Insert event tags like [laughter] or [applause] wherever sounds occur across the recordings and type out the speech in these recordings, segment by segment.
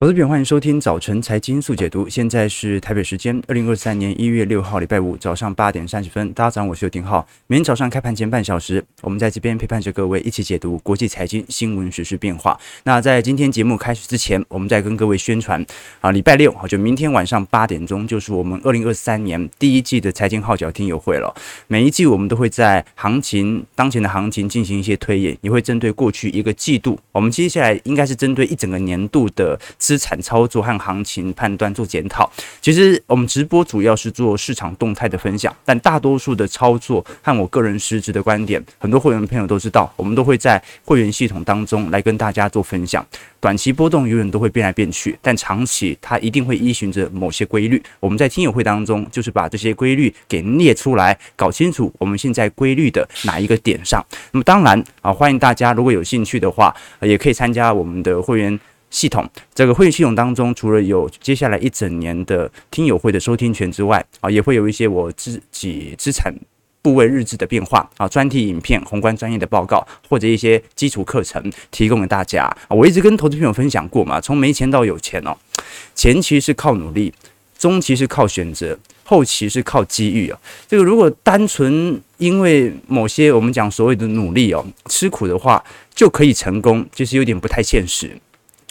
投资朋友，欢迎收听早晨财经速解读。现在是台北时间二零二三年一月六号礼拜五早上八点三十分。大家早上，我是刘廷浩。每天早上开盘前半小时，我们在这边陪伴着各位一起解读国际财经新闻、时事变化。那在今天节目开始之前，我们再跟各位宣传啊，礼拜六啊，就明天晚上八点钟，就是我们二零二三年第一季的财经号角听友会了。每一季我们都会在行情当前的行情进行一些推演，也会针对过去一个季度，我们接下来应该是针对一整个年度的。资产操作和行情判断做检讨。其实我们直播主要是做市场动态的分享，但大多数的操作和我个人实质的观点，很多会员朋友都知道，我们都会在会员系统当中来跟大家做分享。短期波动永远都会变来变去，但长期它一定会依循着某些规律。我们在听友会当中就是把这些规律给列出来，搞清楚我们现在规律的哪一个点上。那么当然啊，欢迎大家如果有兴趣的话，也可以参加我们的会员。系统这个会员系统当中，除了有接下来一整年的听友会的收听权之外，啊，也会有一些我自己资产部位日志的变化啊，专题影片、宏观专业的报告或者一些基础课程提供给大家。啊，我一直跟投资朋友分享过嘛，从没钱到有钱哦，前期是靠努力，中期是靠选择，后期是靠机遇啊。这个如果单纯因为某些我们讲所谓的努力哦，吃苦的话就可以成功，其实有点不太现实。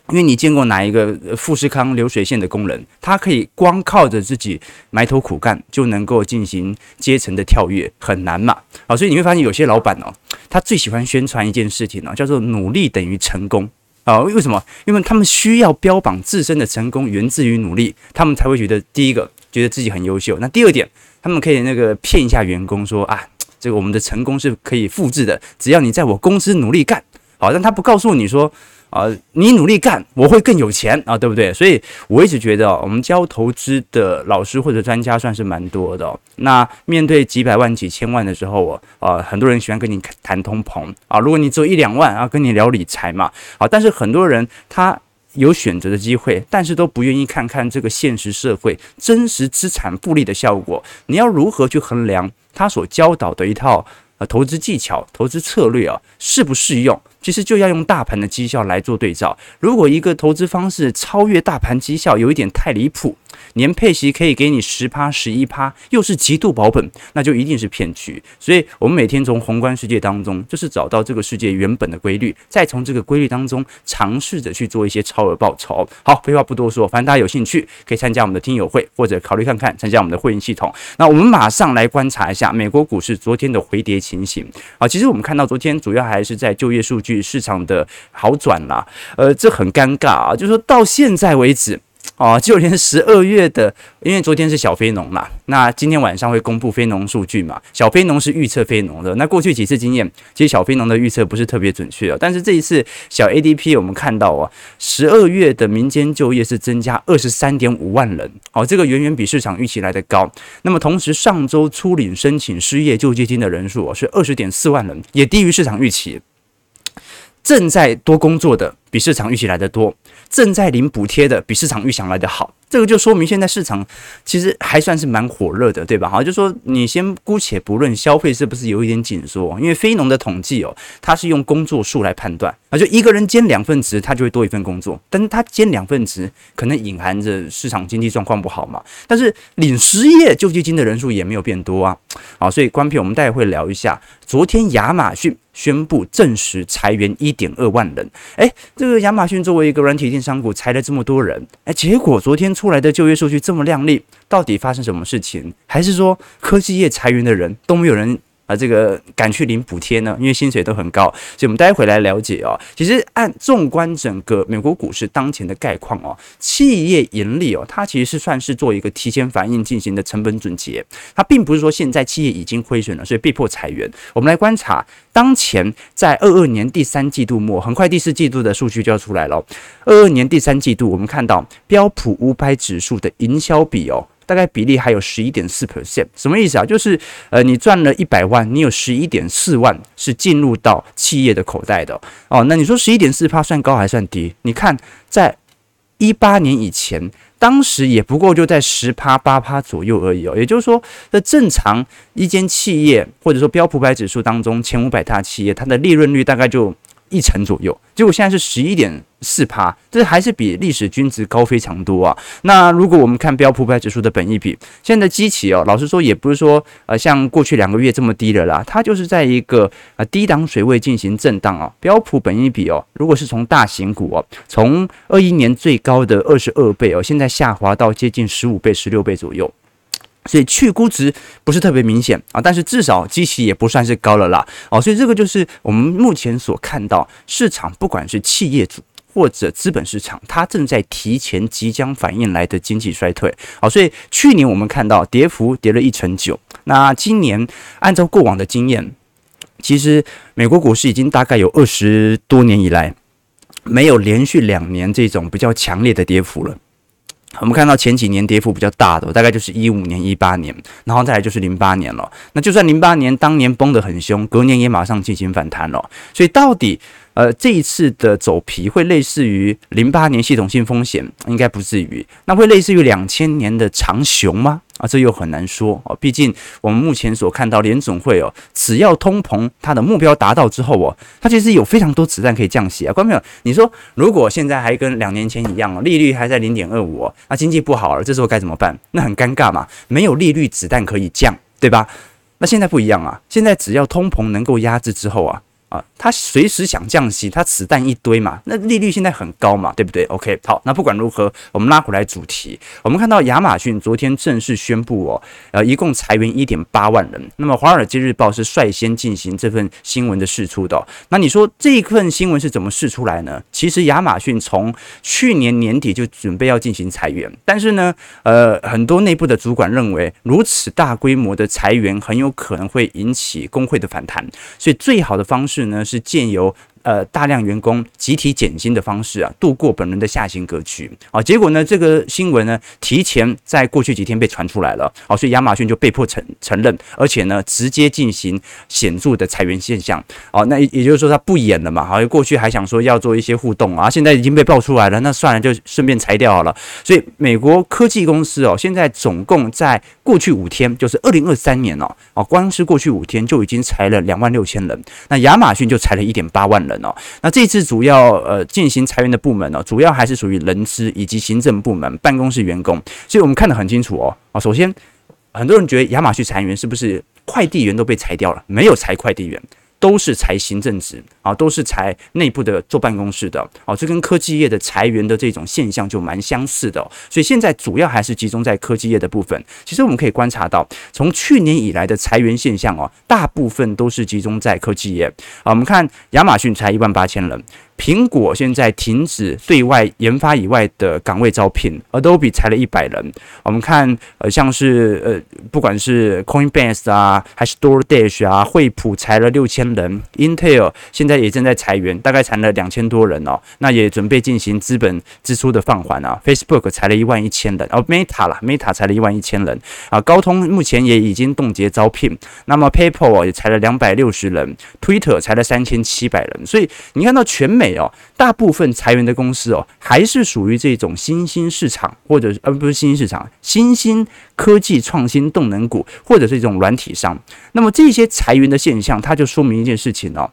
因为你见过哪一个富士康流水线的工人，他可以光靠着自己埋头苦干就能够进行阶层的跳跃，很难嘛？啊，所以你会发现有些老板哦，他最喜欢宣传一件事情呢，叫做努力等于成功啊。为什么？因为他们需要标榜自身的成功源自于努力，他们才会觉得第一个觉得自己很优秀。那第二点，他们可以那个骗一下员工说啊，这个我们的成功是可以复制的，只要你在我公司努力干。好，但他不告诉你说。啊，你努力干，我会更有钱啊，对不对？所以我一直觉得，我们教投资的老师或者专家算是蛮多的。那面对几百万、几千万的时候，我啊，很多人喜欢跟你谈通膨啊。如果你只有一两万啊，跟你聊理财嘛，啊，但是很多人他有选择的机会，但是都不愿意看看这个现实社会真实资产复利的效果。你要如何去衡量他所教导的一套呃投资技巧、投资策略啊，适不适用？其实就要用大盘的绩效来做对照。如果一个投资方式超越大盘绩效，有一点太离谱。年配息可以给你十趴、十一趴，又是极度保本，那就一定是骗局。所以，我们每天从宏观世界当中，就是找到这个世界原本的规律，再从这个规律当中尝试着去做一些超额报酬。好，废话不多说，反正大家有兴趣可以参加我们的听友会，或者考虑看看参加我们的会员系统。那我们马上来观察一下美国股市昨天的回跌情形。啊，其实我们看到昨天主要还是在就业数据市场的好转啦。呃，这很尴尬啊，就是说到现在为止。哦，就连十二月的，因为昨天是小非农嘛，那今天晚上会公布非农数据嘛。小非农是预测非农的，那过去几次经验，其实小非农的预测不是特别准确的。但是这一次小 ADP 我们看到啊，十二月的民间就业是增加二十三点五万人，哦，这个远远比市场预期来的高。那么同时上周初领申请失业救济金的人数是二十点四万人，也低于市场预期。正在多工作的比市场预期来的多，正在领补贴的比市场预想来得好。这个就说明现在市场其实还算是蛮火热的，对吧？好，就说你先姑且不论消费是不是有一点紧缩，因为非农的统计哦，它是用工作数来判断，啊，就一个人兼两份职，他就会多一份工作，但是他兼两份职，可能隐含着市场经济状况不好嘛。但是领失业救济金的人数也没有变多啊，好，所以关片我们待会聊一下，昨天亚马逊宣布正式裁员一点二万人，诶，这个亚马逊作为一个软体电商股裁了这么多人，哎，结果昨天。出来的就业数据这么靓丽，到底发生什么事情？还是说科技业裁员的人都没有人啊？这个敢去领补贴呢？因为薪水都很高，所以我们待会来了解哦。其实按纵观整个美国股市当前的概况哦，企业盈利哦，它其实是算是做一个提前反应进行的成本总结，它并不是说现在企业已经亏损了，所以被迫裁员。我们来观察。当前在二二年第三季度末，很快第四季度的数据就要出来了。二二年第三季度，我们看到标普五百指数的营销比哦，大概比例还有十一点四 percent，什么意思啊？就是呃，你赚了一百万，你有十一点四万是进入到企业的口袋的哦。那你说十一点四趴算高还算低？你看，在一八年以前。当时也不过就在十趴八趴左右而已哦，也就是说，那正常一间企业或者说标普百指数当中前五百大企业，它的利润率大概就一成左右，结果现在是十一点四趴，这还是比历史均值高非常多啊。那如果我们看标普五百指数的本益比，现在的基期哦，老实说也不是说呃像过去两个月这么低了啦，它就是在一个呃低档水位进行震荡啊。标普本益比哦，如果是从大型股哦，从二一年最高的二十二倍哦，现在下滑到接近十五倍、十六倍左右。所以去估值不是特别明显啊，但是至少基期也不算是高了啦哦，所以这个就是我们目前所看到市场，不管是企业主或者资本市场，它正在提前即将反应来的经济衰退啊。所以去年我们看到跌幅跌了一成九，那今年按照过往的经验，其实美国股市已经大概有二十多年以来没有连续两年这种比较强烈的跌幅了。我们看到前几年跌幅比较大的，大概就是一五年、一八年，然后再来就是零八年了。那就算零八年当年崩得很凶，隔年也马上进行反弹了。所以到底，呃，这一次的走皮会类似于零八年系统性风险，应该不至于。那会类似于两千年的长熊吗？啊，这又很难说哦。毕竟我们目前所看到联总会哦，只要通膨它的目标达到之后哦，它其实有非常多子弹可以降息啊。关朋友，你说如果现在还跟两年前一样哦，利率还在零点二五哦，那经济不好了，这时候该怎么办？那很尴尬嘛，没有利率子弹可以降，对吧？那现在不一样啊，现在只要通膨能够压制之后啊。啊，他随时想降息，他子弹一堆嘛，那利率现在很高嘛，对不对？OK，好，那不管如何，我们拉回来主题，我们看到亚马逊昨天正式宣布哦，呃，一共裁员一点八万人。那么《华尔街日报》是率先进行这份新闻的释出的。那你说这一份新闻是怎么释出来呢？其实亚马逊从去年年底就准备要进行裁员，但是呢，呃，很多内部的主管认为，如此大规模的裁员很有可能会引起工会的反弹，所以最好的方式。是呢，是建由。呃，大量员工集体减薪的方式啊，度过本轮的下行格局啊。结果呢，这个新闻呢，提前在过去几天被传出来了啊，所以亚马逊就被迫承承认，而且呢，直接进行显著的裁员现象啊。那也就是说，他不演了嘛。好像过去还想说要做一些互动啊，现在已经被爆出来了，那算了，就顺便裁掉好了。所以，美国科技公司哦，现在总共在过去五天，就是二零二三年哦，哦，光是过去五天就已经裁了两万六千人，那亚马逊就裁了一点八万人。那这次主要呃进行裁员的部门呢，主要还是属于人资以及行政部门、办公室员工，所以我们看得很清楚哦。啊，首先很多人觉得亚马逊裁员是不是快递员都被裁掉了？没有裁快递员。都是裁行政职啊，都是裁内部的坐办公室的啊，这跟科技业的裁员的这种现象就蛮相似的。所以现在主要还是集中在科技业的部分。其实我们可以观察到，从去年以来的裁员现象哦，大部分都是集中在科技业啊。我们看亚马逊裁一万八千人。苹果现在停止对外研发以外的岗位招聘，Adobe 裁了一百人。我们看，呃，像是呃，不管是 Coinbase 啊，还是 DoorDash 啊，惠普裁了六千人，Intel 现在也正在裁员，大概裁了两千多人哦。那也准备进行资本支出的放缓啊。Facebook 裁了一万一千人，哦，Meta 啦，Meta 裁了一万一千人啊。高通目前也已经冻结招聘，那么 PayPal 也裁了两百六十人，Twitter 裁了三千七百人。所以你看到全美。哦，大部分裁员的公司哦，还是属于这种新兴市场，或者是呃不是新兴市场，新兴科技创新动能股，或者是这种软体商。那么这些裁员的现象，它就说明一件事情哦，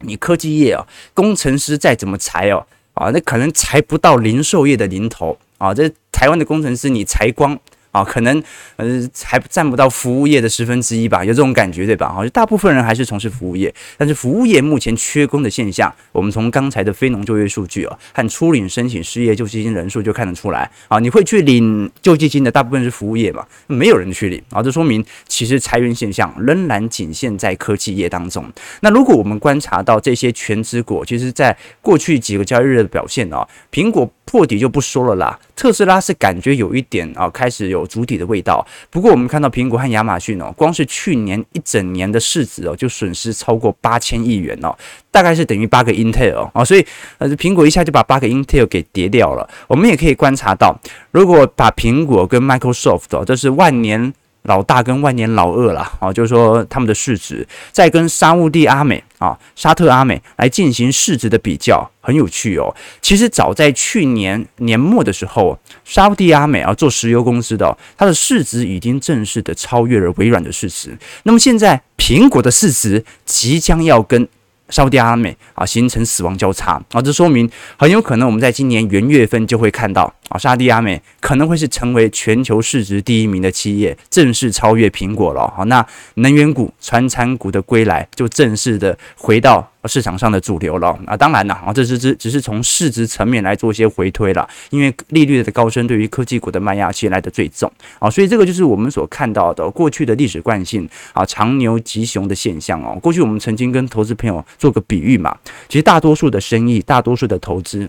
你科技业哦，工程师再怎么裁哦，啊，那可能裁不到零售业的零头啊，这台湾的工程师你裁光。啊，可能呃还占不到服务业的十分之一吧，有这种感觉对吧？好，就大部分人还是从事服务业，但是服务业目前缺工的现象，我们从刚才的非农就业数据哦，和初领申请失业救济金人数就看得出来。啊，你会去领救济金的大部分是服务业嘛？没有人去领啊，这说明其实裁员现象仍然仅限在科技业当中。那如果我们观察到这些权值股，其实在过去几个交易日的表现哦，苹果。破底就不说了啦，特斯拉是感觉有一点啊，开始有主体的味道。不过我们看到苹果和亚马逊哦，光是去年一整年的市值哦，就损失超过八千亿元哦，大概是等于八个 Intel 哦，所以呃，苹果一下就把八个 Intel 给跌掉了。我们也可以观察到，如果把苹果跟 Microsoft 哦，这是万年。老大跟万年老二了啊，就是说他们的市值在跟沙乌地阿美啊、沙特阿美来进行市值的比较，很有趣哦。其实早在去年年末的时候，沙乌地阿美啊做石油公司的，它的市值已经正式的超越了微软的市值。那么现在苹果的市值即将要跟沙地阿美啊形成死亡交叉啊，这说明很有可能我们在今年元月份就会看到啊，沙地阿美可能会是成为全球市值第一名的企业，正式超越苹果了。好，那能源股、传产股的归来就正式的回到市场上的主流了啊。当然了啊，这只只只是从市值层面来做一些回推了，因为利率的高升对于科技股的卖压其实来得最重啊，所以这个就是我们所看到的过去的历史惯性啊，长牛吉熊的现象哦。过去我们曾经跟投资朋友做个比喻嘛，其实大多数的生意，大多数的投资，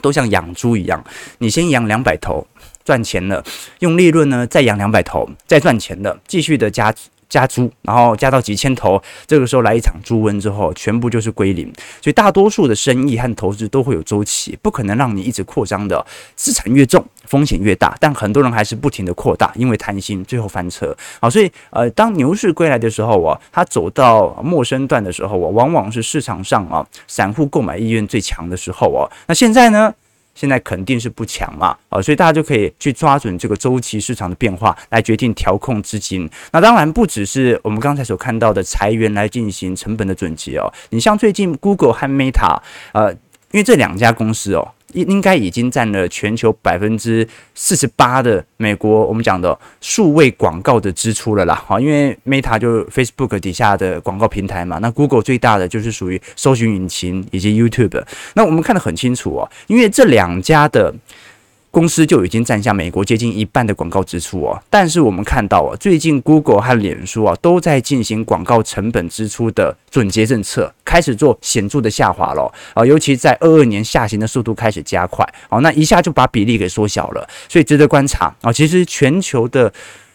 都像养猪一样，你先养两百头赚钱了，用利润呢再养两百头，再赚钱了，继续的加。加猪，然后加到几千头，这个时候来一场猪瘟之后，全部就是归零。所以大多数的生意和投资都会有周期，不可能让你一直扩张的，资产越重，风险越大。但很多人还是不停的扩大，因为贪心，最后翻车。好，所以呃，当牛市归来的时候啊，它走到末升段的时候啊，往往是市场上啊，散户购买意愿最强的时候啊。那现在呢？现在肯定是不强嘛，啊，所以大家就可以去抓准这个周期市场的变化来决定调控资金。那当然不只是我们刚才所看到的裁员来进行成本的总结哦，你像最近 Google 和 Meta，呃，因为这两家公司哦。应应该已经占了全球百分之四十八的美国我们讲的数位广告的支出了啦，好，因为 Meta 就 Facebook 底下的广告平台嘛，那 Google 最大的就是属于搜寻引擎以及 YouTube，那我们看得很清楚哦，因为这两家的。公司就已经占下美国接近一半的广告支出哦，但是我们看到啊，最近 Google 和脸书啊都在进行广告成本支出的准结政策，开始做显著的下滑了啊，尤其在二二年下行的速度开始加快，哦，那一下就把比例给缩小了，所以值得观察啊。其实全球的。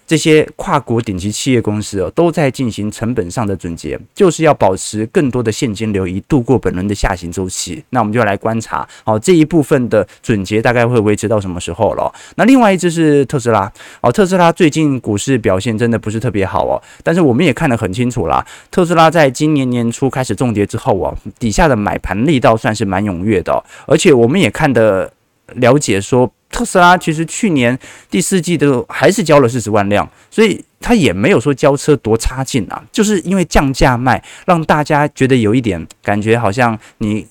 这些跨国顶级企业公司哦，都在进行成本上的总结，就是要保持更多的现金流，以度过本轮的下行周期。那我们就来观察，好，这一部分的总结大概会维持到什么时候了？那另外一只是特斯拉，哦，特斯拉最近股市表现真的不是特别好哦，但是我们也看得很清楚啦，特斯拉在今年年初开始重跌之后哦，底下的买盘力道算是蛮踊跃的，而且我们也看得了解说。特斯拉其实去年第四季都还是交了四十万辆，所以它也没有说交车多差劲啊，就是因为降价卖，让大家觉得有一点感觉好像你。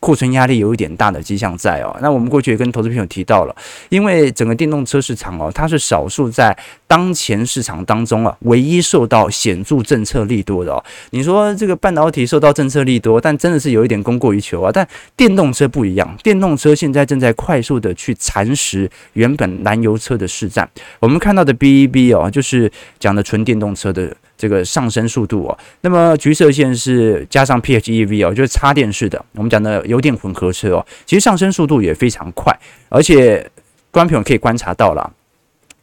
库存压力有一点大的迹象在哦，那我们过去也跟投资朋友提到了，因为整个电动车市场哦，它是少数在当前市场当中啊，唯一受到显著政策利多的哦。你说这个半导体受到政策利多，但真的是有一点供过于求啊。但电动车不一样，电动车现在正在快速的去蚕食原本燃油车的市占。我们看到的 BEV 哦，就是讲的纯电动车的。这个上升速度哦，那么橘色线是加上 PHEV 哦，就是插电式的，我们讲的油电混合车哦，其实上升速度也非常快，而且观众朋友可以观察到了，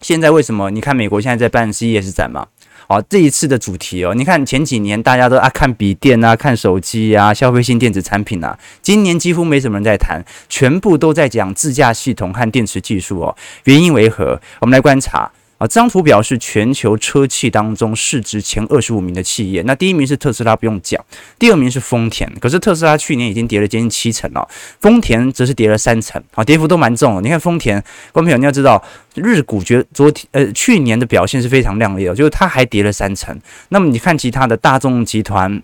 现在为什么你看美国现在在办 CES 展嘛？哦，这一次的主题哦，你看前几年大家都啊看笔电啊，看手机啊，消费性电子产品啊，今年几乎没什么人在谈，全部都在讲自驾系统和电池技术哦，原因为何？我们来观察。啊，这张图表是全球车企当中市值前二十五名的企业。那第一名是特斯拉，不用讲；第二名是丰田。可是特斯拉去年已经跌了接近七成了，丰田则是跌了三成，啊，跌幅都蛮重的。你看丰田，观众朋友你要知道，日股觉昨天呃去年的表现是非常亮丽的，就是它还跌了三成。那么你看其他的大众集团。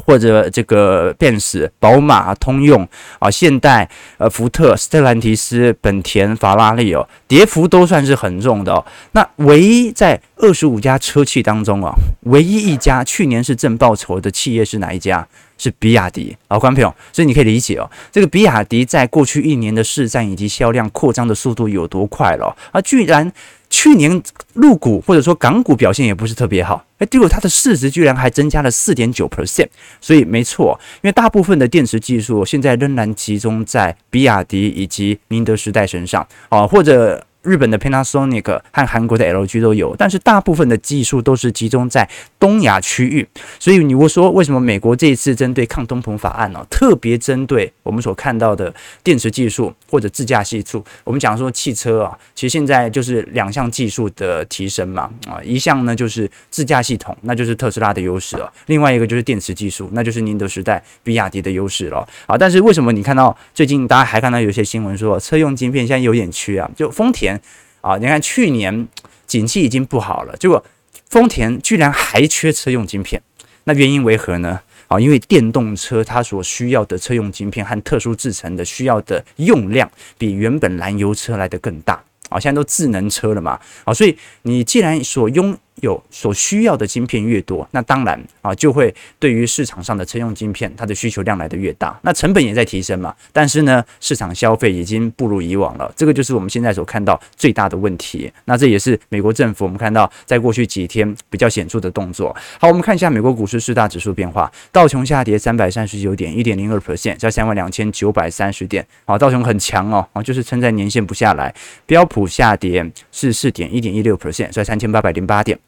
或者这个奔驰、宝马、通用啊、现代、呃、福特、斯特兰提斯、本田、法拉利哦，跌幅都算是很重的哦。那唯一在二十五家车企当中啊，唯一一家去年是正报酬的企业是哪一家？是比亚迪啊，观众朋友，所以你可以理解哦，这个比亚迪在过去一年的市占以及销量扩张的速度有多快了啊，居然。去年入股或者说港股表现也不是特别好，哎，结果它的市值居然还增加了四点九 percent，所以没错，因为大部分的电池技术现在仍然集中在比亚迪以及宁德时代身上，啊，或者。日本的 Panasonic 和韩国的 LG 都有，但是大部分的技术都是集中在东亚区域。所以你会说，为什么美国这一次针对抗通膨法案呢、特别针对我们所看到的电池技术或者自驾系数？我们讲说汽车啊，其实现在就是两项技术的提升嘛，啊，一项呢就是自驾系统，那就是特斯拉的优势了；另外一个就是电池技术，那就是宁德时代、比亚迪的优势了。啊，但是为什么你看到最近大家还看到有些新闻说车用晶片现在有点缺啊？就丰田。啊，你看去年景气已经不好了，结果丰田居然还缺车用晶片，那原因为何呢？啊，因为电动车它所需要的车用晶片和特殊制成的需要的用量，比原本燃油车来的更大。啊，现在都智能车了嘛，啊，所以你既然所拥有所需要的晶片越多，那当然啊，就会对于市场上的车用晶片，它的需求量来的越大，那成本也在提升嘛。但是呢，市场消费已经不如以往了，这个就是我们现在所看到最大的问题。那这也是美国政府我们看到在过去几天比较显著的动作。好，我们看一下美国股市四大指数变化，道琼下跌三百三十九点，一点零二 percent，在三万两千九百三十点。好，道琼很强哦，啊，就是撑在年线不下来。标普下跌是四点，一点一六 percent，在三千八百零八点。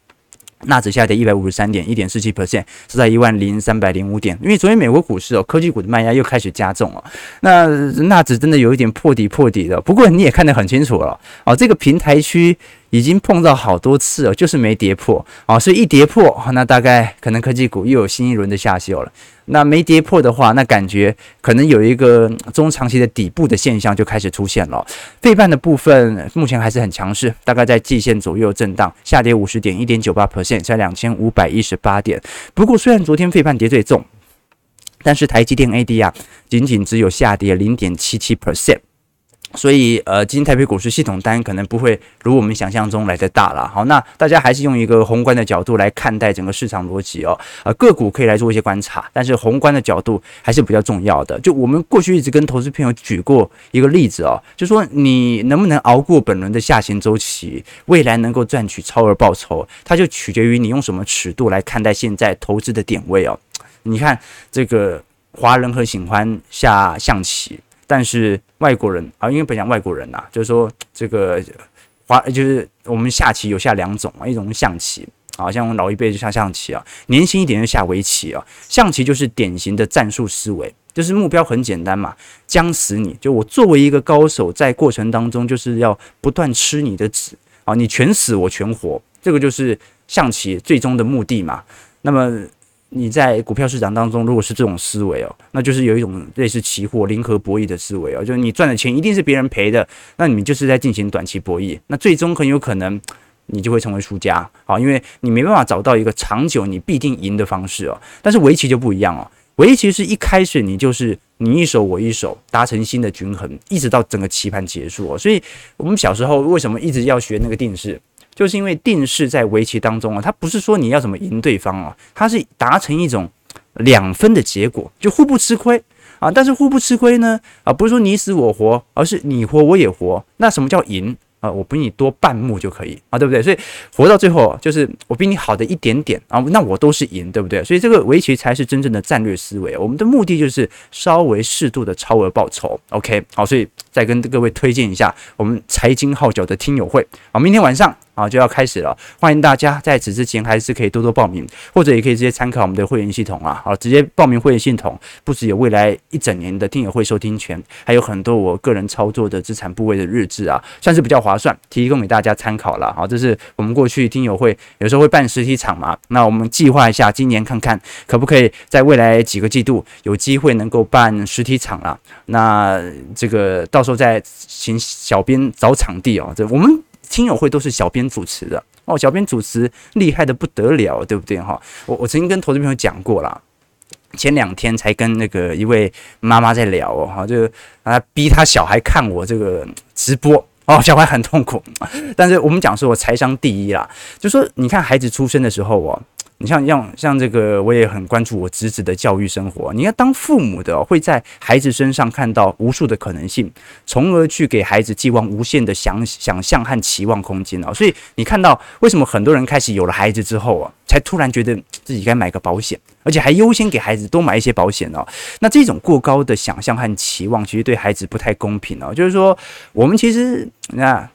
纳指下跌一百五十三点，一点四七 percent，是在一万零三百零五点。因为昨天美国股市哦，科技股的卖压又开始加重了。那纳指真的有一点破底破底的，不过你也看得很清楚了哦，这个平台区。已经碰到好多次了，就是没跌破啊，所以一跌破，那大概可能科技股又有新一轮的下修了。那没跌破的话，那感觉可能有一个中长期的底部的现象就开始出现了。费半的部分目前还是很强势，大概在季线左右震荡，下跌五十点，一点九八 percent，在两千五百一十八点。不过虽然昨天费半跌最重，但是台积电 ADR 仅仅只有下跌零点七七 percent。所以，呃，今天台北股市系统单可能不会 [laughs] 如我们想象中来的大了。好，那大家还是用一个宏观的角度来看待整个市场逻辑哦。呃，个股可以来做一些观察，但是宏观的角度还是比较重要的。就我们过去一直跟投资朋友举过一个例子哦，就说你能不能熬过本轮的下行周期，未来能够赚取超额报酬，它就取决于你用什么尺度来看待现在投资的点位哦。你看这个华人很喜欢下象棋。但是外国人啊，因为不讲外国人呐、啊，就是说这个华就是我们下棋有下两种啊，一种象棋啊，像我们老一辈就下象棋啊，年轻一点就下围棋啊。象棋就是典型的战术思维，就是目标很简单嘛，将死你。就我作为一个高手，在过程当中就是要不断吃你的子啊，你全死我全活，这个就是象棋最终的目的嘛。那么。你在股票市场当中，如果是这种思维哦，那就是有一种类似期货零和博弈的思维哦，就是你赚的钱一定是别人赔的，那你们就是在进行短期博弈，那最终很有可能你就会成为输家啊，因为你没办法找到一个长久你必定赢的方式哦。但是围棋就不一样哦，围棋是一开始你就是你一手我一手达成新的均衡，一直到整个棋盘结束哦。所以我们小时候为什么一直要学那个定式？就是因为定式在围棋当中啊，它不是说你要怎么赢对方啊，它是达成一种两分的结果，就互不吃亏啊。但是互不吃亏呢啊，不是说你死我活，而是你活我也活。那什么叫赢啊？我比你多半目就可以啊，对不对？所以活到最后就是我比你好的一点点啊，那我都是赢，对不对？所以这个围棋才是真正的战略思维。我们的目的就是稍微适度的超额报酬。OK，好，所以再跟各位推荐一下我们财经号角的听友会啊，明天晚上。啊，就要开始了！欢迎大家在此之前还是可以多多报名，或者也可以直接参考我们的会员系统啊。好，直接报名会员系统，不只有未来一整年的听友会收听权，还有很多我个人操作的资产部位的日志啊，算是比较划算，提供给大家参考了。好，这是我们过去听友会有时候会办实体场嘛，那我们计划一下，今年看看可不可以在未来几个季度有机会能够办实体场了。那这个到时候再请小编找场地哦。这我们。听友会都是小编主持的哦，小编主持厉害的不得了，对不对哈？我我曾经跟投资朋友讲过了，前两天才跟那个一位妈妈在聊哦，哈，就啊逼他小孩看我这个直播哦，小孩很痛苦，但是我们讲说我财商第一啦，就说你看孩子出生的时候哦。你像像像这个，我也很关注我侄子的教育生活。你要当父母的，会在孩子身上看到无数的可能性，从而去给孩子寄望无限的想想象和期望空间啊。所以你看到为什么很多人开始有了孩子之后啊，才突然觉得自己该买个保险，而且还优先给孩子多买一些保险哦。那这种过高的想象和期望，其实对孩子不太公平哦。就是说，我们其实那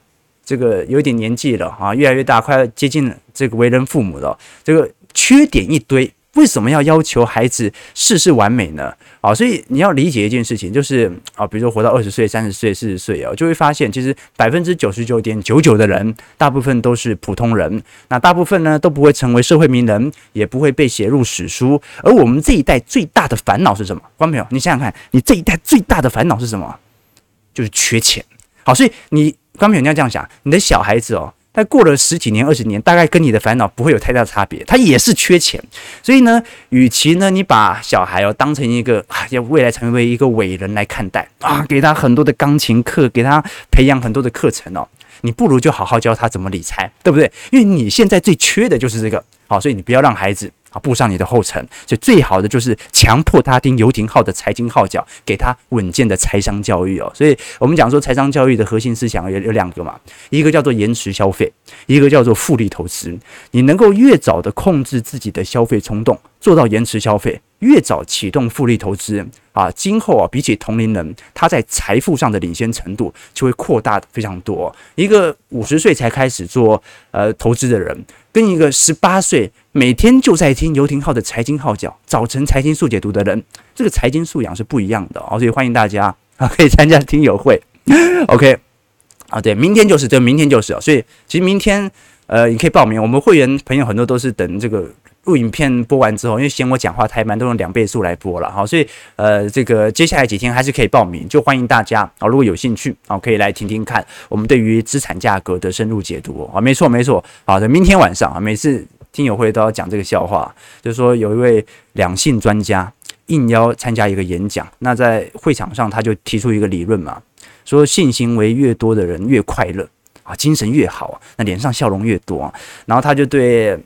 这个有点年纪了啊，越来越大，快要接近这个为人父母了，这个。缺点一堆，为什么要要求孩子事事完美呢？啊，所以你要理解一件事情，就是啊，比如说活到二十岁、三十岁、四十岁哦，就会发现，其实百分之九十九点九九的人，大部分都是普通人。那大部分呢，都不会成为社会名人，也不会被写入史书。而我们这一代最大的烦恼是什么？观众朋友，你想想看，你这一代最大的烦恼是什么？就是缺钱。好，所以你观众朋友你要这样想，你的小孩子哦。但过了十几年、二十年，大概跟你的烦恼不会有太大差别。他也是缺钱，所以呢，与其呢你把小孩哦当成一个要未来成为一个伟人来看待 [laughs] 啊，给他很多的钢琴课，给他培养很多的课程哦，你不如就好好教他怎么理财，对不对？因为你现在最缺的就是这个，好，所以你不要让孩子。啊，步上你的后尘，所以最好的就是强迫他听游艇号的财经号角，给他稳健的财商教育哦。所以我们讲说财商教育的核心思想有有两个嘛，一个叫做延迟消费，一个叫做复利投资。你能够越早的控制自己的消费冲动，做到延迟消费，越早启动复利投资啊，今后啊比起同龄人，他在财富上的领先程度就会扩大非常多。一个五十岁才开始做呃投资的人，跟一个十八岁每天就在听游廷浩的财经号角、早晨财经速解读的人，这个财经素养是不一样的哦。所以欢迎大家啊，[laughs] 可以参加听友会。[laughs] OK，啊，对，明天就是，对，明天就是啊。所以其实明天呃，你可以报名。我们会员朋友很多都是等这个。录影片播完之后，因为嫌我讲话太慢，都用两倍速来播了哈，所以呃，这个接下来几天还是可以报名，就欢迎大家啊，如果有兴趣啊，可以来听听看我们对于资产价格的深入解读啊，没错没错，好的，明天晚上啊，每次听友会都要讲这个笑话，就是说有一位两性专家应邀参加一个演讲，那在会场上他就提出一个理论嘛，说性行为越多的人越快乐啊，精神越好，那脸上笑容越多，然后他就对。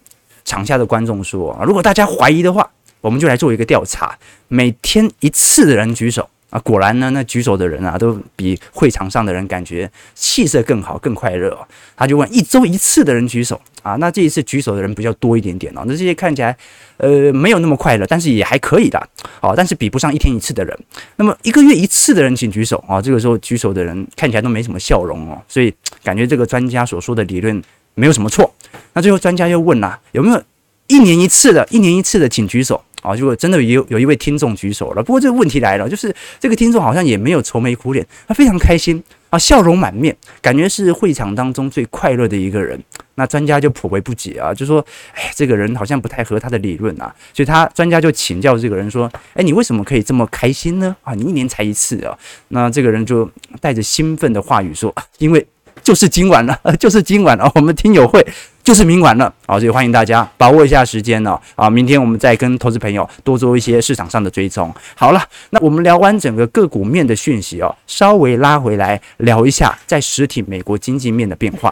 场下的观众说：“如果大家怀疑的话，我们就来做一个调查，每天一次的人举手啊。果然呢，那举手的人啊，都比会场上的人感觉气色更好、更快乐。他就问：一周一次的人举手啊？那这一次举手的人比较多一点点哦。那这些看起来呃没有那么快乐，但是也还可以的哦。但是比不上一天一次的人。那么一个月一次的人请举手啊。这个时候举手的人看起来都没什么笑容哦，所以感觉这个专家所说的理论。”没有什么错，那最后专家又问了，有没有一年一次的？一年一次的，请举手啊！如果真的有有一位听众举手了，不过这个问题来了，就是这个听众好像也没有愁眉苦脸，他非常开心啊，笑容满面，感觉是会场当中最快乐的一个人。那专家就颇为不解啊，就说：“哎，这个人好像不太合他的理论啊。”所以他专家就请教这个人说：“哎，你为什么可以这么开心呢？啊，你一年才一次啊？”那这个人就带着兴奋的话语说：“因为。”就是今晚了，就是今晚了。我们听友会就是明晚了，好，所以欢迎大家把握一下时间呢。啊，明天我们再跟投资朋友多做一些市场上的追踪。好了，那我们聊完整个个股面的讯息哦，稍微拉回来聊一下在实体美国经济面的变化，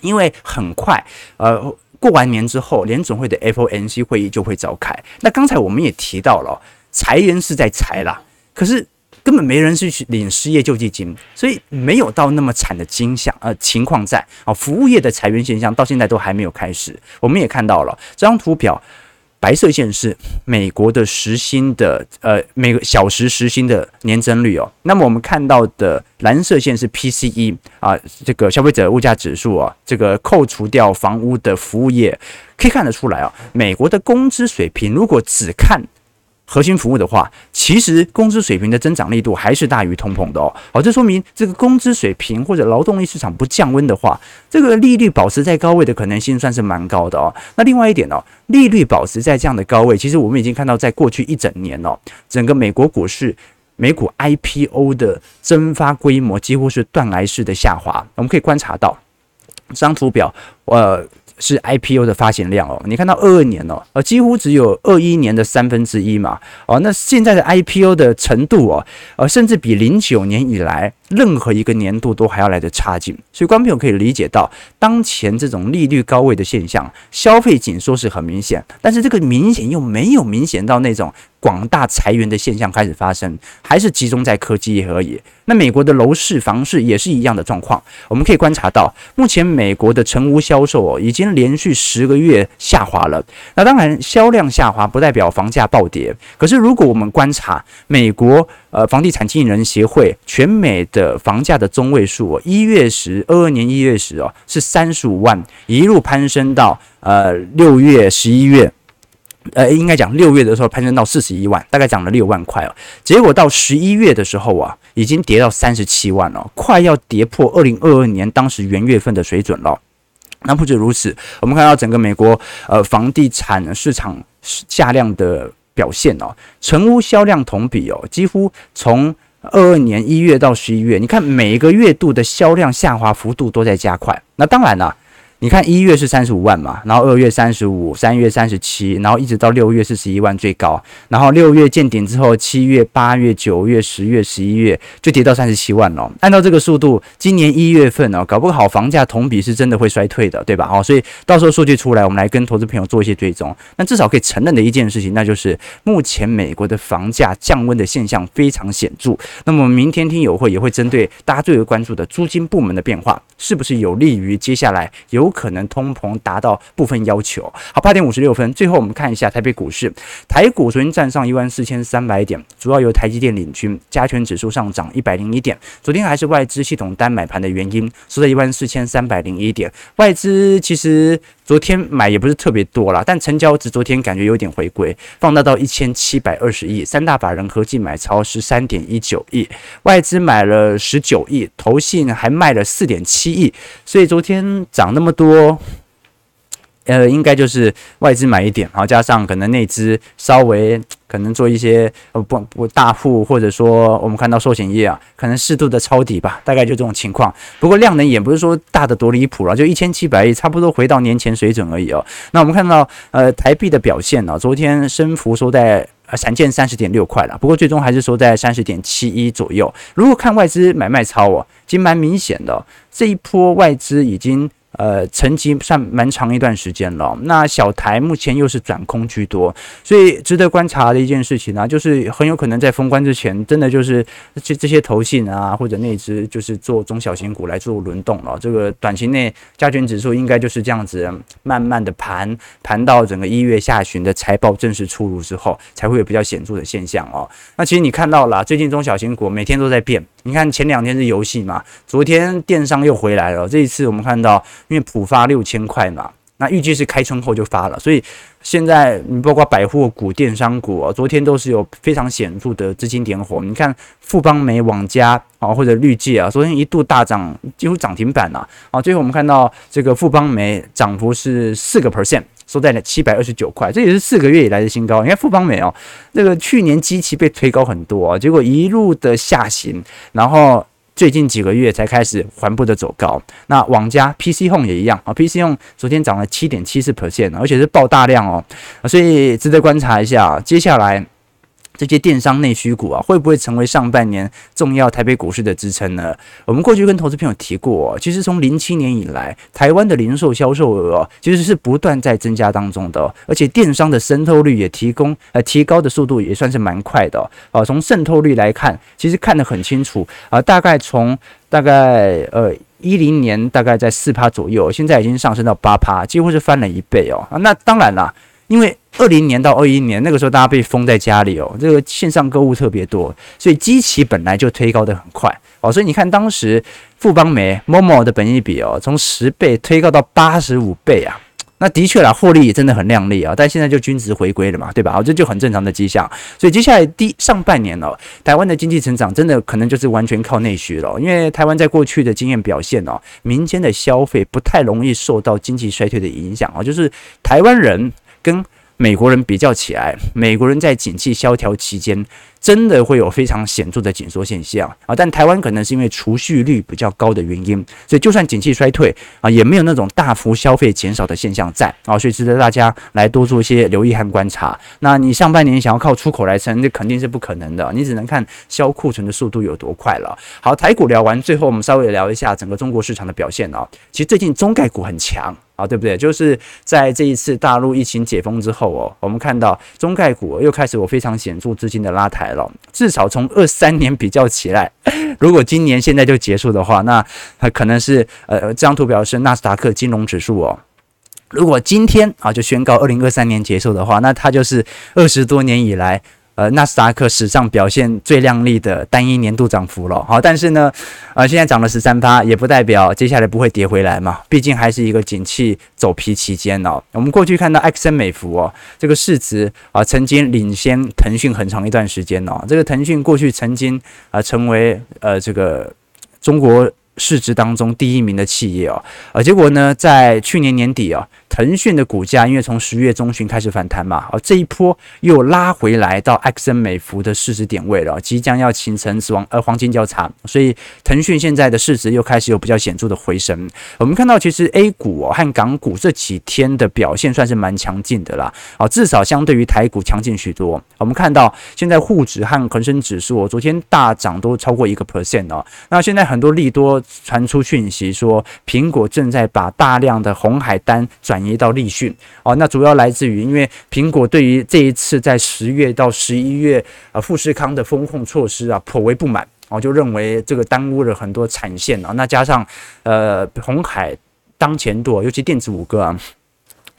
因为很快，呃，过完年之后，联总会的 FOMC 会议就会召开。那刚才我们也提到了，裁员是在裁啦，可是。根本没人去领失业救济金，所以没有到那么惨的景象呃情况在啊，服务业的裁员现象到现在都还没有开始。我们也看到了这张图表，白色线是美国的时薪的呃每个小时时薪的年增率哦。那么我们看到的蓝色线是 PCE 啊，这个消费者物价指数啊，这个扣除掉房屋的服务业，可以看得出来啊，美国的工资水平如果只看。核心服务的话，其实工资水平的增长力度还是大于通膨的哦。好，这说明这个工资水平或者劳动力市场不降温的话，这个利率保持在高位的可能性算是蛮高的哦。那另外一点哦，利率保持在这样的高位，其实我们已经看到，在过去一整年哦，整个美国股市、美股 IPO 的增发规模几乎是断崖式的下滑。我们可以观察到这张图表，呃。是 IPO 的发行量哦，你看到二二年哦，呃，几乎只有二一年的三分之一嘛，哦，那现在的 IPO 的程度哦，呃，甚至比零九年以来任何一个年度都还要来得差劲，所以观众朋友可以理解到，当前这种利率高位的现象，消费紧缩是很明显，但是这个明显又没有明显到那种。广大裁员的现象开始发生，还是集中在科技业而已。那美国的楼市、房市也是一样的状况。我们可以观察到，目前美国的成屋销售，已经连续十个月下滑了。那当然，销量下滑不代表房价暴跌。可是，如果我们观察美国呃房地产经纪人协会全美的房价的中位数，一月时，二二年一月时哦是三十五万，一路攀升到呃六月、十一月。呃，应该讲六月的时候攀升到四十一万，大概涨了六万块哦。结果到十一月的时候啊，已经跌到三十七万了，快要跌破二零二二年当时元月份的水准了。那不止如此，我们看到整个美国呃房地产市场下量的表现哦，成屋销量同比哦，几乎从二二年一月到十一月，你看每一个月度的销量下滑幅度都在加快。那当然了。你看一月是三十五万嘛，然后二月三十五，三月三十七，然后一直到六月四十一万最高，然后六月见顶之后，七月、八月、九月、十月、十一月就跌到三十七万了。按照这个速度，今年一月份呢，搞不好房价同比是真的会衰退的，对吧？好，所以到时候数据出来，我们来跟投资朋友做一些追踪。那至少可以承认的一件事情，那就是目前美国的房价降温的现象非常显著。那么明天听友会也会针对大家最为关注的租金部门的变化，是不是有利于接下来有。有可能通膨达到部分要求。好，八点五十六分，最后我们看一下台北股市，台股昨天站上一万四千三百点，主要由台积电领军，加权指数上涨一百零一点。昨天还是外资系统单买盘的原因，收在一万四千三百零一点。外资其实昨天买也不是特别多啦，但成交值昨天感觉有点回归，放大到一千七百二十亿，三大法人合计买超十三点一九亿，外资买了十九亿，投信还卖了四点七亿，所以昨天涨那么多，呃，应该就是外资买一点，然后加上可能内资稍微 [tsk] 可能做一些呃不不大户，或者说我们看到寿险业啊，可能适度的抄底吧，大概就这种情况。不过量能也不是说大的多离谱了，就一千七百亿，差不多回到年前水准而已哦。那我们看到呃台币的表现呢、昨天升幅收在呃三千三十点六块了，不过最终还是收在三十点七一左右。如果看外资买卖超哦，其实蛮明显的，这一波外资已经。呃，沉寂算蛮长一段时间了。那小台目前又是转空居多，所以值得观察的一件事情呢、就是很有可能在封关之前，真的就是这这些投信啊或者那只，就是做中小型股来做轮动了。这个短期内加权指数应该就是这样子，慢慢的盘盘到整个一月下旬的财报正式出炉之后，才会有比较显著的现象哦。那其实你看到了，最近中小型股每天都在变。你看前两天是游戏嘛，昨天电商又回来了。这一次我们看到，因为普发六千块嘛，那预计是开春后就发了，所以现在你包括百货股、电商股啊，昨天都是有非常显著的资金点火。你看富邦媒、网家啊，或者绿界啊，昨天一度大涨，几乎涨停板了。啊，最后我们看到这个富邦媒涨幅是四个 percent。收在了七百二十九块，这也是四个月以来的新高。你看富邦美哦，那个去年基期被推高很多啊，结果一路的下行，然后最近几个月才开始缓步的走高。那网家 PC Home 也一样啊，PC Home 昨天涨了七点七四 percent，而且是爆大量哦，所以值得观察一下。接下来。这些电商内需股啊，会不会成为上半年重要台北股市的支撑呢？我们过去跟投资朋友提过，其实从零七年以来，台湾的零售销售额其实是不断在增加当中的，而且电商的渗透率也提供呃提高的速度也算是蛮快的啊。从渗透率来看，其实看得很清楚啊，大概从大概呃一零年大概在四趴左右，现在已经上升到八趴，几乎是翻了一倍哦。那当然啦。因为二零年到二一年那个时候，大家被封在家里哦，这个线上购物特别多，所以基期本来就推高得很快哦，所以你看当时富邦媒 Momo 的本益比哦，从十倍推高到八十五倍啊，那的确啦，获利也真的很亮丽啊，但现在就均值回归了嘛，对吧？哦，这就很正常的迹象。所以接下来第上半年哦，台湾的经济成长真的可能就是完全靠内需了，因为台湾在过去的经验表现哦，民间的消费不太容易受到经济衰退的影响啊，就是台湾人。跟美国人比较起来，美国人在景气萧条期间，真的会有非常显著的紧缩现象啊！但台湾可能是因为储蓄率比较高的原因，所以就算景气衰退啊，也没有那种大幅消费减少的现象在啊，所以值得大家来多做一些留意和观察。那你上半年想要靠出口来撑，这肯定是不可能的，你只能看销库存的速度有多快了。好，台股聊完，最后我们稍微聊一下整个中国市场的表现啊。其实最近中概股很强啊，对不对？就是在这一次大陆疫情解封之后哦，我们看到中概股又开始有非常显著资金的拉抬了。至少从二三年比较起来，[laughs] 如果今年现在就结束的话，那它可能是呃，这张图表是纳斯达克金融指数哦。如果今天啊就宣告二零二三年结束的话，那它就是二十多年以来。呃，纳斯达克史上表现最亮丽的单一年度涨幅了，好，但是呢，呃，现在涨了十三趴，也不代表接下来不会跌回来嘛，毕竟还是一个景气走皮期间哦。我们过去看到埃克森美孚哦，这个市值啊、曾经领先腾讯很长一段时间哦，这个腾讯过去曾经啊、成为呃这个中国市值当中第一名的企业哦，呃，结果呢，在去年年底啊，腾讯的股价因为从十月中旬开始反弹嘛，哦，这一波又拉回来到埃克森美孚的市值点位了，即将要形成死亡呃黄金交叉，所以腾讯现在的市值又开始有比较显著的回升。我们看到其实 A 股哦和港股这几天的表现算是蛮强劲的啦，啊，至少相对于台股强劲许多。我们看到现在沪指和恒生指数昨天大涨都超过一个 percent 哦，那现在很多利多。传出讯息说，苹果正在把大量的红海单转移到立讯哦，那主要来自于因为苹果对于这一次在十月到十一月啊富士康的风控措施啊颇为不满哦，就认为这个耽误了很多产线啊，那加上呃红海当前度，尤其电子五哥啊，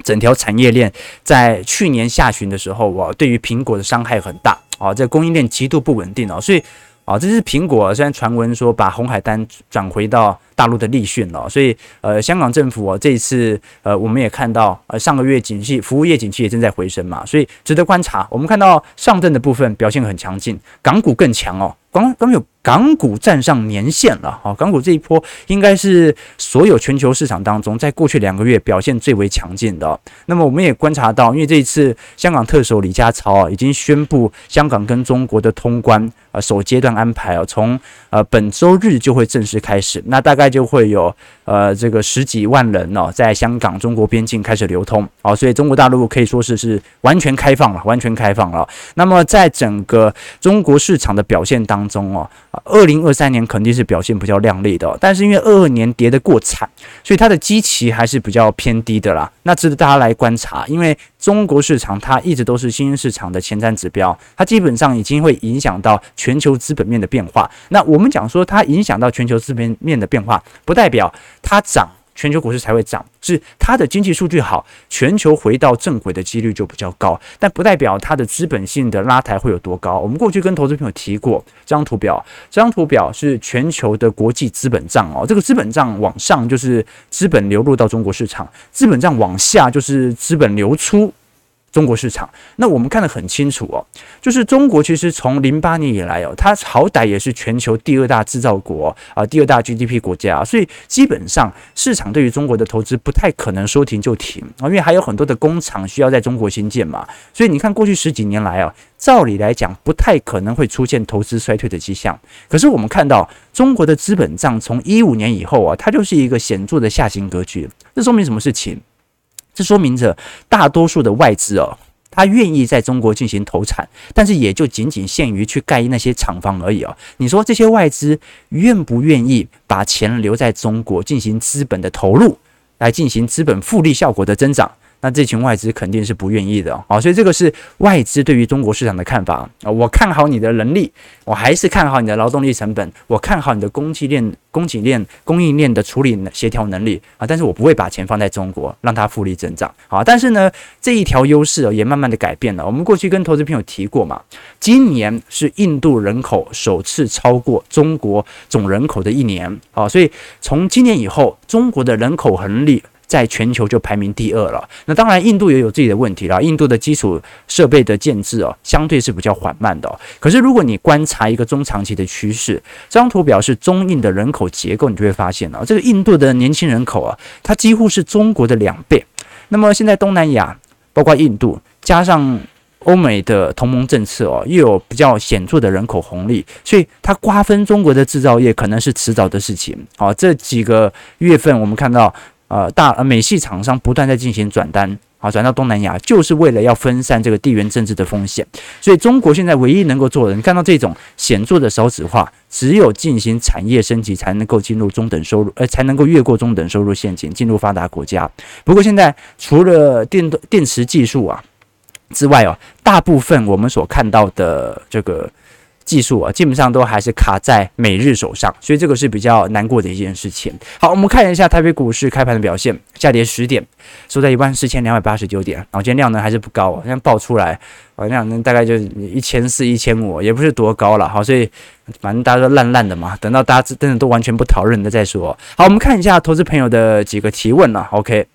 整条产业链在去年下旬的时候啊，对于苹果的伤害很大啊，这供应链极度不稳定啊，所以。啊，这是苹果虽然传闻说把红海单转回到大陆的立讯了，所以呃，香港政府啊这一次呃，我们也看到呃上个月景气服务业景气也正在回升嘛，所以值得观察。我们看到上证的部分表现很强劲，港股更强哦。刚刚有港股站上年线了，好，港股这一波应该是所有全球市场当中，在过去两个月表现最为强劲的。那么我们也观察到，因为这一次香港特首李家超啊，已经宣布香港跟中国的通关啊，首阶段安排啊，从呃本周日就会正式开始，那大概就会有呃这个十几万人哦，在香港中国边境开始流通，啊，所以中国大陆可以说是是完全开放了，完全开放了。那么在整个中国市场的表现当中，哦，二零二三年肯定是表现比较靓丽的，但是因为二二年跌得过惨，所以它的基期还是比较偏低的啦。那值得大家来观察，因为中国市场它一直都是新兴市场的前瞻指标，它基本上已经会影响到全球资本面的变化。那我们讲说它影响到全球资本面的变化，不代表它涨。全球股市才会涨，是它的经济数据好，全球回到正轨的几率就比较高，但不代表它的资本性的拉抬会有多高。我们过去跟投资朋友提过这张图表，这张图表是全球的国际资本账哦，这个资本账往上就是资本流入到中国市场，资本账往下就是资本流出。中国市场，那我们看得很清楚哦，就是中国其实从零八年以来哦，它好歹也是全球第二大制造国啊，第二大 GDP 国家，所以基本上市场对于中国的投资不太可能说停就停啊，因为还有很多的工厂需要在中国新建嘛，所以你看过去十几年来啊，照理来讲不太可能会出现投资衰退的迹象。可是我们看到中国的资本账从一五年以后啊，它就是一个显著的下行格局，这说明什么事情？这说明着大多数的外资哦，他愿意在中国进行投产，但是也就仅仅限于去盖那些厂房而已哦。你说这些外资愿不愿意把钱留在中国进行资本的投入，来进行资本复利效果的增长？那这群外资肯定是不愿意的啊，所以这个是外资对于中国市场的看法啊。我看好你的能力，我还是看好你的劳动力成本，我看好你的供给链、供给链、供应链的处理协调能力啊。但是我不会把钱放在中国，让它复利增长啊。但是呢，这一条优势也慢慢的改变了。我们过去跟投资朋友提过嘛，今年是印度人口首次超过中国总人口的一年啊，所以从今年以后，中国的人口红利。在全球就排名第二了。那当然，印度也有自己的问题啦。印度的基础设备的建制哦，相对是比较缓慢的。可是，如果你观察一个中长期的趋势，这张图表示中印的人口结构，你就会发现啊，这个印度的年轻人口啊，它几乎是中国的两倍。那么现在东南亚，包括印度，加上欧美的同盟政策哦，又有比较显著的人口红利，所以它瓜分中国的制造业可能是迟早的事情。好，这几个月份我们看到。呃，大呃美系厂商不断在进行转单，好，转到东南亚，就是为了要分散这个地缘政治的风险。所以中国现在唯一能够做的，你看到这种显著的少子化，只有进行产业升级，才能够进入中等收入，呃，才能够越过中等收入陷阱，进入发达国家。不过现在除了电动电池技术啊之外哦，大部分我们所看到的这个。技术啊，基本上都还是卡在美日手上，所以这个是比较难过的一件事情。好，我们看一下台北股市开盘的表现，下跌十点，收在一万四千两百八十九点。然后今天量呢还是不高，现在爆出来，好像呢大概就一千四、一千五，也不是多高了。好，所以反正大家都烂烂的嘛，等到大家真的都完全不讨论的再说。好，我们看一下投资朋友的几个提问了。OK，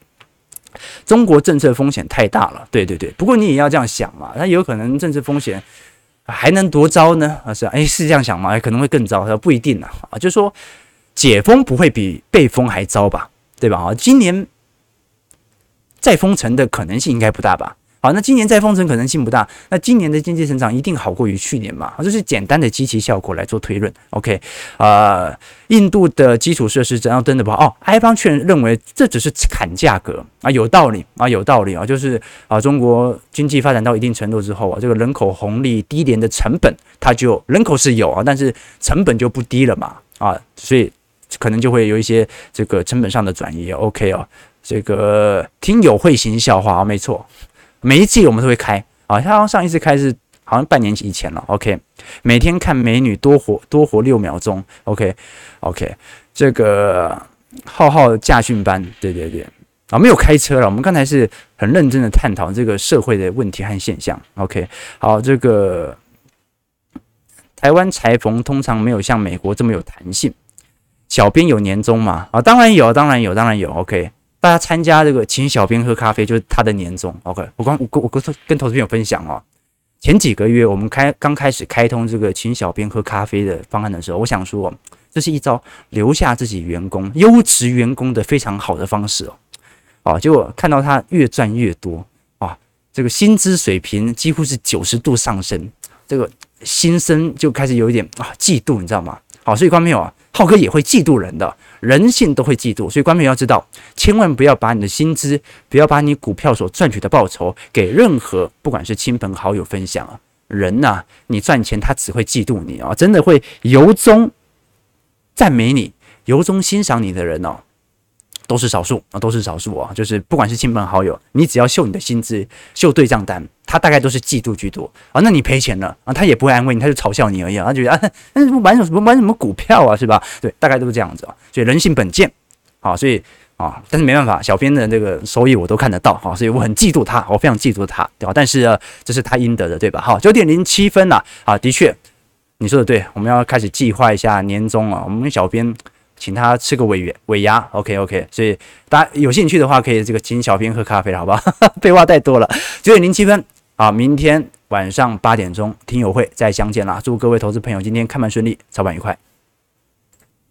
中国政策风险太大了，对对对，不过你也要这样想嘛，它有可能政策风险。还能多糟呢？啊是哎，是这样想吗？可能会更糟，不一定呢。啊，就是说解封不会比被封还糟吧？对吧？啊，今年再封城的可能性应该不大吧？好，那今年再封城可能性不大，那今年的经济成长一定好过于去年嘛？这是简单的积极效果来做推论。OK，啊、印度的基础设施怎样真的不好？哦，埃方确认为这只是砍价格啊，有道理啊，有道理啊，就是啊，中国经济发展到一定程度之后啊，这个人口红利低廉的成本，它就人口是有啊，但是成本就不低了嘛啊，所以可能就会有一些这个成本上的转移。OK 哦，这个听友会行笑话啊，没错。每一季我们都会开啊，像上一次开是好像半年以前了。OK，每天看美女多活多活六秒钟。OK，OK，、这个浩浩驾训班，对对对啊，没有开车了。我们刚才是很认真的探讨这个社会的问题和现象。OK，好，这个台湾裁缝通常没有像美国这么有弹性。小编有年终吗？啊，当然有，当然有，当然有。OK。大家参加这个请小编喝咖啡，就是他的年终。OK，我刚我我跟跟投资朋友分享哦，前几个月我们开刚开始开通这个请小编喝咖啡的方案的时候，我想说，这是一招留下自己员工优质员工的非常好的方式哦。啊，结果看到他越赚越多啊，这个薪资水平几乎是九十度上升，这个心生就开始有一点啊嫉妒，你知道吗？好，所以观众朋友啊，浩哥也会嫉妒人的。人性都会嫉妒，所以观众要知道，千万不要把你的薪资，不要把你股票所赚取的报酬给任何不管是亲朋好友分享啊。人呐、你赚钱他只会嫉妒你啊，真的会由衷赞美你、由衷欣赏你的人哦。都是少数啊，都是少数啊，就是不管是亲朋好友，你只要秀你的薪资、秀对账单，他大概都是嫉妒居多啊。那你赔钱了啊，他也不会安慰你，他就嘲笑你而已啊。他觉得啊，那什么玩什么玩什么股票啊，是吧？对，大概都是这样子啊。所以人性本贱啊，所以啊，但是没办法，小编的这个收益我都看得到哈，所以我很嫉妒他，我非常嫉妒他，对吧？但是啊，这是他应得的，对吧？好，九点零七分了啊，的确，你说的对，我们要开始计划一下年终啊，我们小编。请他吃个尾牙，尾牙，OK OK，所以大家有兴趣的话，可以这个请小编喝咖啡，好吧？[laughs] 废话太多了，九点零七分啊，明天晚上八点钟听友会再相见啦！祝各位投资朋友今天开盘顺利，操盘愉快。